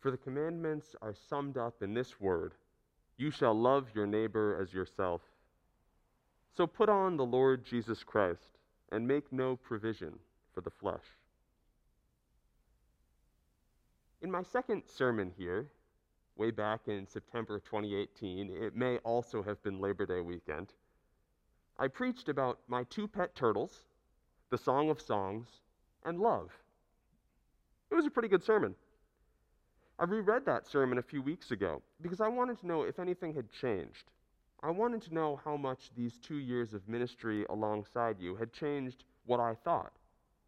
For the commandments are summed up in this word You shall love your neighbor as yourself. So put on the Lord Jesus Christ and make no provision for the flesh. In my second sermon here, way back in September 2018, it may also have been Labor Day weekend, I preached about my two pet turtles, the Song of Songs, and love. It was a pretty good sermon. I reread that sermon a few weeks ago because I wanted to know if anything had changed. I wanted to know how much these two years of ministry alongside you had changed what I thought,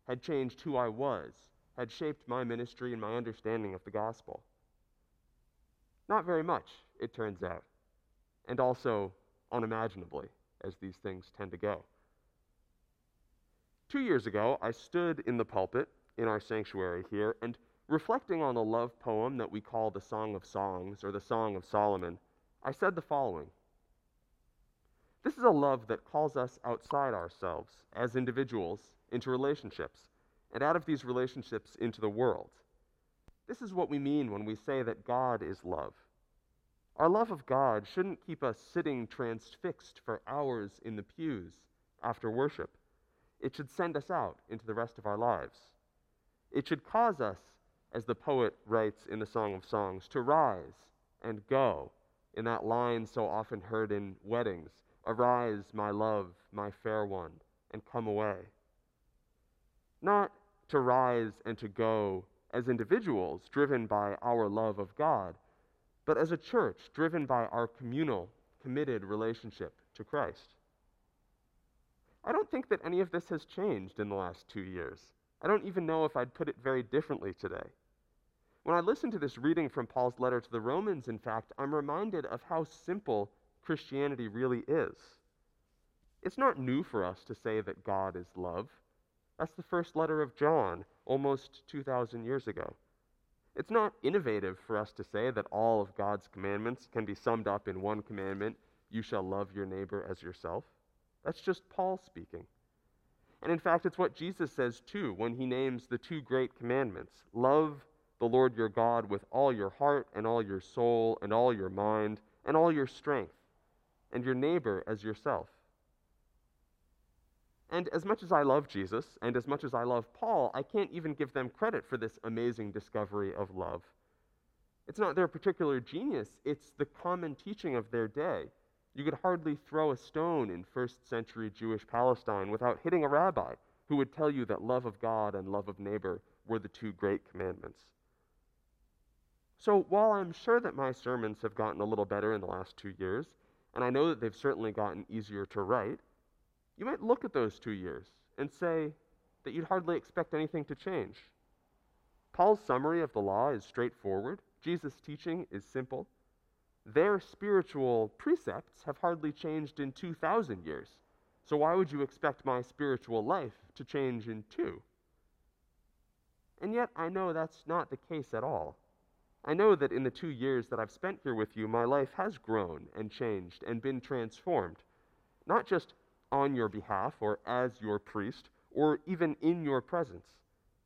had changed who I was, had shaped my ministry and my understanding of the gospel. Not very much, it turns out, and also unimaginably, as these things tend to go. Two years ago, I stood in the pulpit in our sanctuary here and Reflecting on the love poem that we call the Song of Songs or the Song of Solomon, I said the following This is a love that calls us outside ourselves as individuals into relationships, and out of these relationships into the world. This is what we mean when we say that God is love. Our love of God shouldn't keep us sitting transfixed for hours in the pews after worship. It should send us out into the rest of our lives. It should cause us as the poet writes in the Song of Songs, to rise and go, in that line so often heard in weddings Arise, my love, my fair one, and come away. Not to rise and to go as individuals driven by our love of God, but as a church driven by our communal, committed relationship to Christ. I don't think that any of this has changed in the last two years. I don't even know if I'd put it very differently today. When I listen to this reading from Paul's letter to the Romans, in fact, I'm reminded of how simple Christianity really is. It's not new for us to say that God is love. That's the first letter of John, almost 2,000 years ago. It's not innovative for us to say that all of God's commandments can be summed up in one commandment you shall love your neighbor as yourself. That's just Paul speaking. And in fact, it's what Jesus says too when he names the two great commandments love the Lord your God with all your heart and all your soul and all your mind and all your strength, and your neighbor as yourself. And as much as I love Jesus and as much as I love Paul, I can't even give them credit for this amazing discovery of love. It's not their particular genius, it's the common teaching of their day. You could hardly throw a stone in first century Jewish Palestine without hitting a rabbi who would tell you that love of God and love of neighbor were the two great commandments. So while I'm sure that my sermons have gotten a little better in the last two years, and I know that they've certainly gotten easier to write, you might look at those two years and say that you'd hardly expect anything to change. Paul's summary of the law is straightforward, Jesus' teaching is simple. Their spiritual precepts have hardly changed in 2,000 years. So why would you expect my spiritual life to change in two? And yet, I know that's not the case at all. I know that in the two years that I've spent here with you, my life has grown and changed and been transformed, not just on your behalf or as your priest or even in your presence,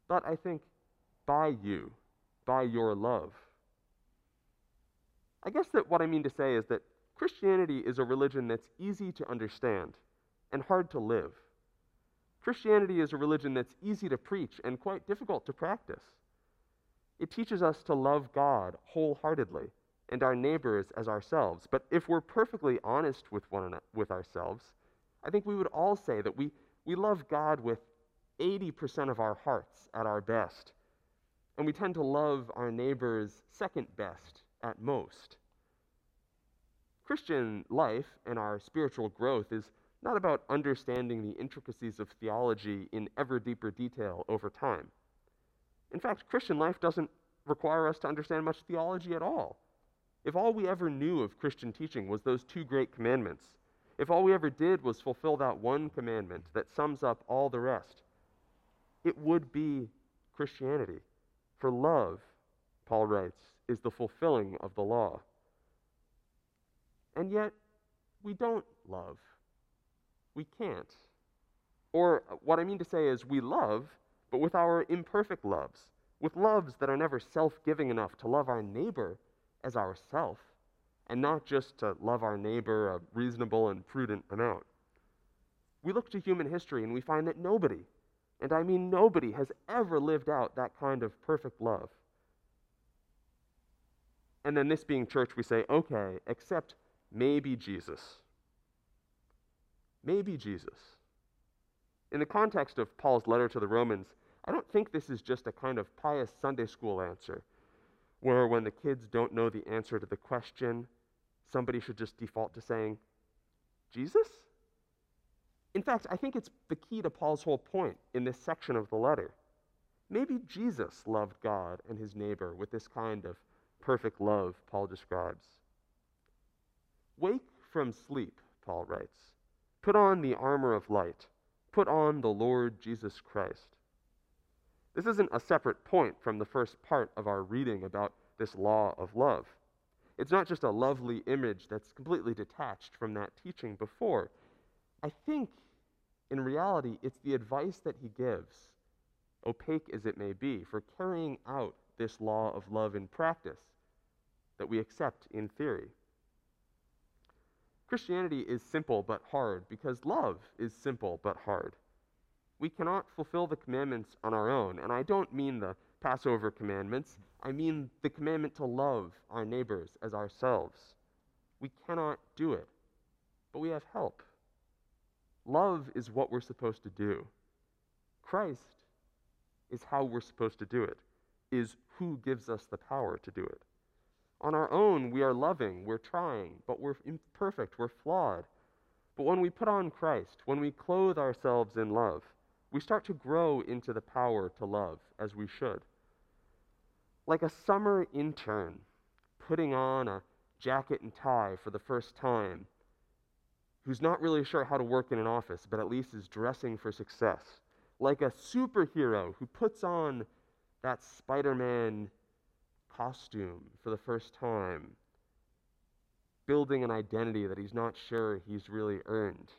but I think by you, by your love. I guess that what I mean to say is that Christianity is a religion that's easy to understand and hard to live. Christianity is a religion that's easy to preach and quite difficult to practice. It teaches us to love God wholeheartedly and our neighbors as ourselves. But if we're perfectly honest with one another, with ourselves, I think we would all say that we, we love God with 80% of our hearts at our best. And we tend to love our neighbors second best at most. Christian life and our spiritual growth is not about understanding the intricacies of theology in ever deeper detail over time. In fact, Christian life doesn't require us to understand much theology at all. If all we ever knew of Christian teaching was those two great commandments, if all we ever did was fulfill that one commandment that sums up all the rest, it would be Christianity. For love, Paul writes, is the fulfilling of the law. And yet, we don't love. We can't. Or, uh, what I mean to say is, we love, but with our imperfect loves, with loves that are never self giving enough to love our neighbor as ourself, and not just to love our neighbor a reasonable and prudent amount. We look to human history and we find that nobody, and I mean nobody, has ever lived out that kind of perfect love. And then, this being church, we say, okay, except maybe Jesus. Maybe Jesus. In the context of Paul's letter to the Romans, I don't think this is just a kind of pious Sunday school answer, where when the kids don't know the answer to the question, somebody should just default to saying, Jesus? In fact, I think it's the key to Paul's whole point in this section of the letter. Maybe Jesus loved God and his neighbor with this kind of perfect love Paul describes. Wake from sleep, Paul writes. Put on the armor of light. Put on the Lord Jesus Christ. This isn't a separate point from the first part of our reading about this law of love. It's not just a lovely image that's completely detached from that teaching before. I think, in reality, it's the advice that he gives, opaque as it may be, for carrying out this law of love in practice that we accept in theory. Christianity is simple but hard because love is simple but hard. We cannot fulfill the commandments on our own, and I don't mean the Passover commandments, I mean the commandment to love our neighbors as ourselves. We cannot do it, but we have help. Love is what we're supposed to do. Christ is how we're supposed to do it, is who gives us the power to do it. On our own, we are loving, we're trying, but we're imperfect, we're flawed. But when we put on Christ, when we clothe ourselves in love, we start to grow into the power to love as we should. Like a summer intern putting on a jacket and tie for the first time, who's not really sure how to work in an office, but at least is dressing for success. Like a superhero who puts on that Spider Man costume for the first time, building an identity that he's not sure he's really earned.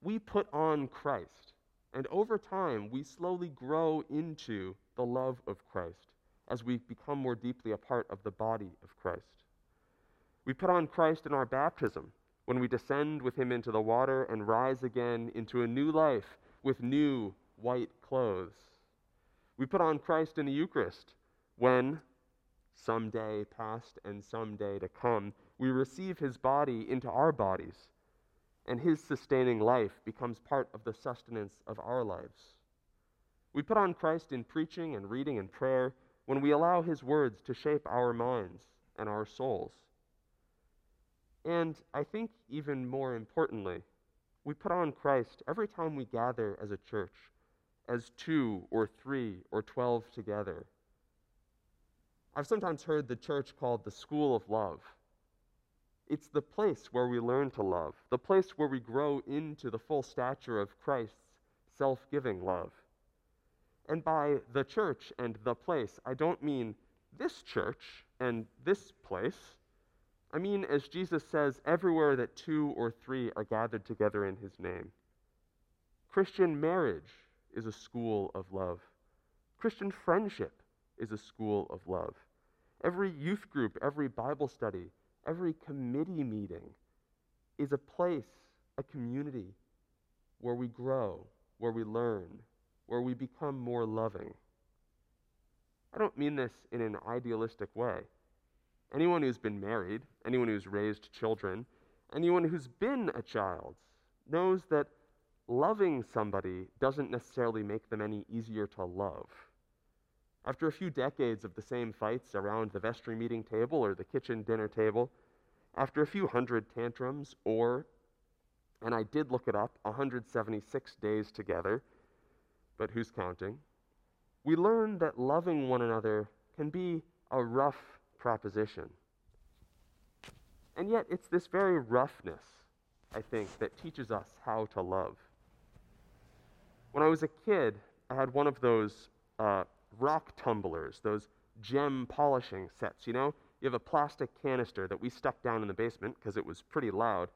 We put on Christ, and over time, we slowly grow into the love of Christ as we become more deeply a part of the body of Christ. We put on Christ in our baptism when we descend with him into the water and rise again into a new life with new white clothes. We put on Christ in the Eucharist when, some day past and some day to come, we receive his body into our bodies, and his sustaining life becomes part of the sustenance of our lives. We put on Christ in preaching and reading and prayer when we allow his words to shape our minds and our souls. And I think even more importantly, we put on Christ every time we gather as a church, as two or three or twelve together I've sometimes heard the church called the school of love. It's the place where we learn to love, the place where we grow into the full stature of Christ's self giving love. And by the church and the place, I don't mean this church and this place. I mean, as Jesus says, everywhere that two or three are gathered together in his name. Christian marriage is a school of love. Christian friendship is a school of love. Every youth group, every Bible study, every committee meeting is a place, a community where we grow, where we learn, where we become more loving. I don't mean this in an idealistic way. Anyone who's been married, anyone who's raised children, anyone who's been a child knows that loving somebody doesn't necessarily make them any easier to love. After a few decades of the same fights around the vestry meeting table or the kitchen dinner table, after a few hundred tantrums, or, and I did look it up, 176 days together, but who's counting? We learn that loving one another can be a rough proposition. And yet, it's this very roughness, I think, that teaches us how to love. When I was a kid, I had one of those uh, rock tumblers, those gem polishing sets, you know? You have a plastic canister that we stuck down in the basement because it was pretty loud,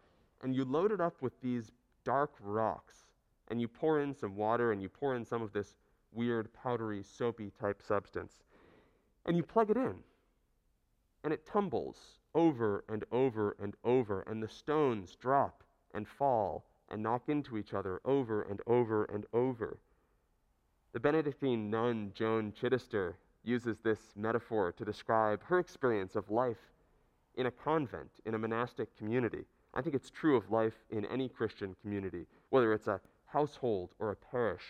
and you load it up with these dark rocks, and you pour in some water and you pour in some of this weird, powdery, soapy type substance. And you plug it in, and it tumbles over and over and over, and the stones drop and fall and knock into each other over and over and over. The Benedictine nun Joan Chittister uses this metaphor to describe her experience of life in a convent, in a monastic community. I think it's true of life in any Christian community, whether it's a household or a parish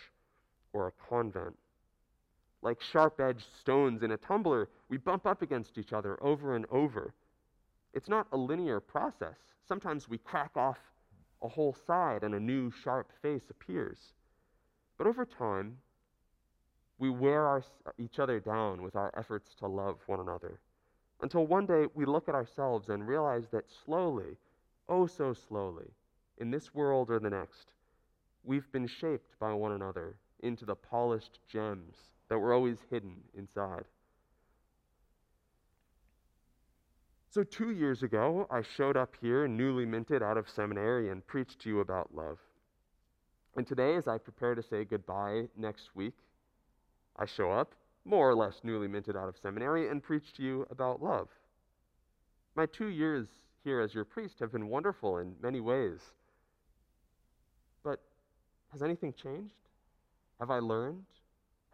or a convent. Like sharp edged stones in a tumbler, we bump up against each other over and over. It's not a linear process. Sometimes we crack off a whole side and a new sharp face appears. But over time, we wear our, each other down with our efforts to love one another. Until one day we look at ourselves and realize that slowly, oh so slowly, in this world or the next, we've been shaped by one another into the polished gems that were always hidden inside. So, two years ago, I showed up here, newly minted out of seminary, and preached to you about love. And today, as I prepare to say goodbye next week, I show up, more or less newly minted out of seminary, and preach to you about love. My two years here as your priest have been wonderful in many ways. But has anything changed? Have I learned?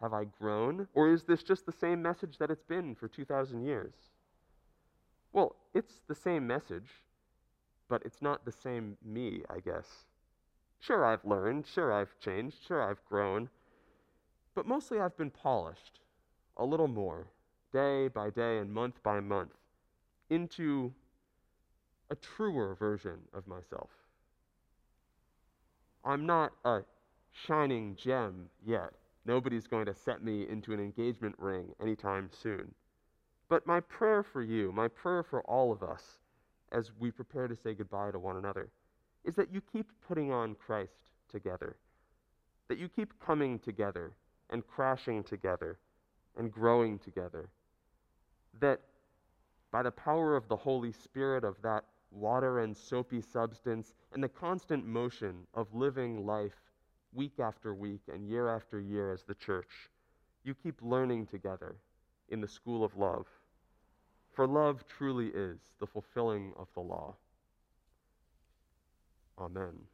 Have I grown? Or is this just the same message that it's been for 2,000 years? Well, it's the same message, but it's not the same me, I guess. Sure, I've learned. Sure, I've changed. Sure, I've grown. But mostly I've been polished a little more, day by day and month by month, into a truer version of myself. I'm not a shining gem yet. Nobody's going to set me into an engagement ring anytime soon. But my prayer for you, my prayer for all of us as we prepare to say goodbye to one another, is that you keep putting on Christ together, that you keep coming together and crashing together and growing together, that by the power of the Holy Spirit, of that water and soapy substance, and the constant motion of living life week after week and year after year as the church, you keep learning together in the school of love. For love truly is the fulfilling of the law. Amen.